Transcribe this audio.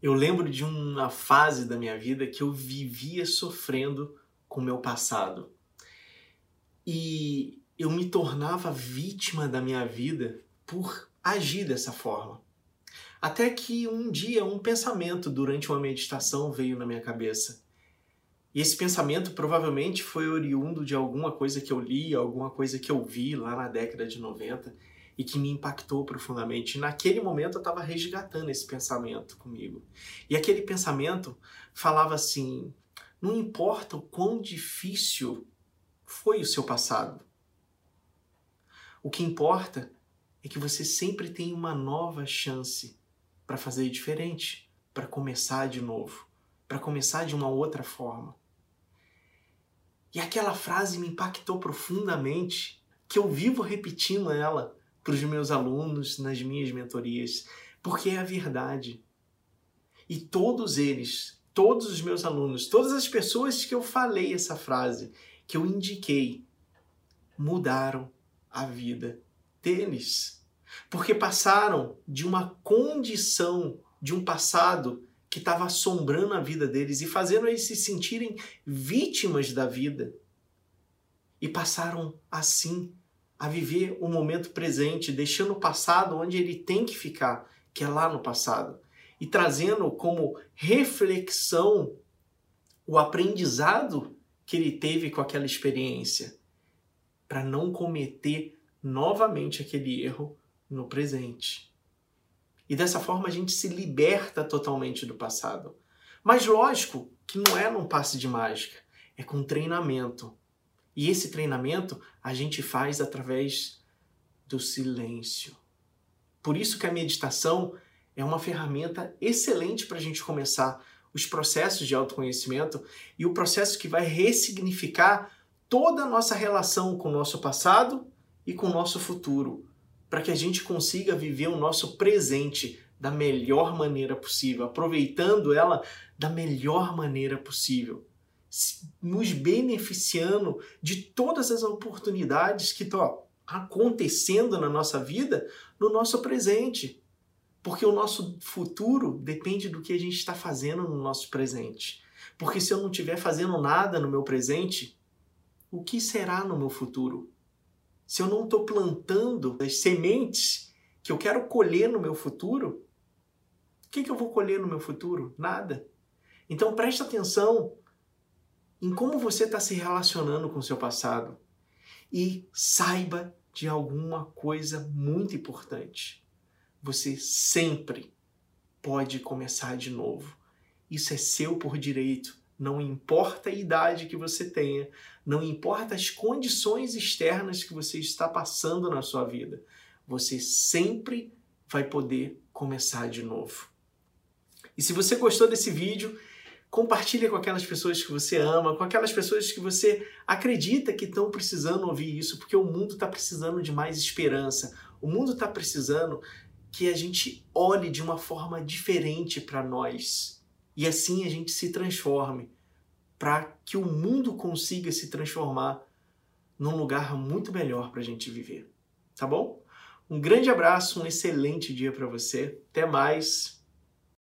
Eu lembro de uma fase da minha vida que eu vivia sofrendo com o meu passado. E eu me tornava vítima da minha vida por agir dessa forma. Até que um dia um pensamento durante uma meditação veio na minha cabeça. E esse pensamento provavelmente foi oriundo de alguma coisa que eu li, alguma coisa que eu vi lá na década de 90 e que me impactou profundamente. Naquele momento eu estava resgatando esse pensamento comigo. E aquele pensamento falava assim: não importa o quão difícil foi o seu passado. O que importa é que você sempre tem uma nova chance para fazer diferente, para começar de novo, para começar de uma outra forma. E aquela frase me impactou profundamente, que eu vivo repetindo ela para os meus alunos nas minhas mentorias, porque é a verdade. E todos eles, todos os meus alunos, todas as pessoas que eu falei essa frase, que eu indiquei, mudaram a vida deles. Porque passaram de uma condição, de um passado que estava assombrando a vida deles e fazendo eles se sentirem vítimas da vida. E passaram assim a viver o momento presente, deixando o passado onde ele tem que ficar, que é lá no passado, e trazendo como reflexão o aprendizado que ele teve com aquela experiência, para não cometer novamente aquele erro no presente. E dessa forma a gente se liberta totalmente do passado. Mas lógico que não é num passe de mágica, é com treinamento. E esse treinamento a gente faz através do silêncio. Por isso que a meditação é uma ferramenta excelente para a gente começar os processos de autoconhecimento e o processo que vai ressignificar toda a nossa relação com o nosso passado e com o nosso futuro, para que a gente consiga viver o nosso presente da melhor maneira possível, aproveitando ela da melhor maneira possível nos beneficiando de todas as oportunidades que estão acontecendo na nossa vida no nosso presente. Porque o nosso futuro depende do que a gente está fazendo no nosso presente. Porque se eu não estiver fazendo nada no meu presente, o que será no meu futuro? Se eu não estou plantando as sementes que eu quero colher no meu futuro, o que, que eu vou colher no meu futuro? Nada. Então preste atenção em como você está se relacionando com o seu passado e saiba de alguma coisa muito importante. Você sempre pode começar de novo. Isso é seu por direito. Não importa a idade que você tenha, não importa as condições externas que você está passando na sua vida, você sempre vai poder começar de novo. E se você gostou desse vídeo, Compartilha com aquelas pessoas que você ama, com aquelas pessoas que você acredita que estão precisando ouvir isso, porque o mundo está precisando de mais esperança. O mundo está precisando que a gente olhe de uma forma diferente para nós e assim a gente se transforme, para que o mundo consiga se transformar num lugar muito melhor para a gente viver. Tá bom? Um grande abraço, um excelente dia para você. Até mais.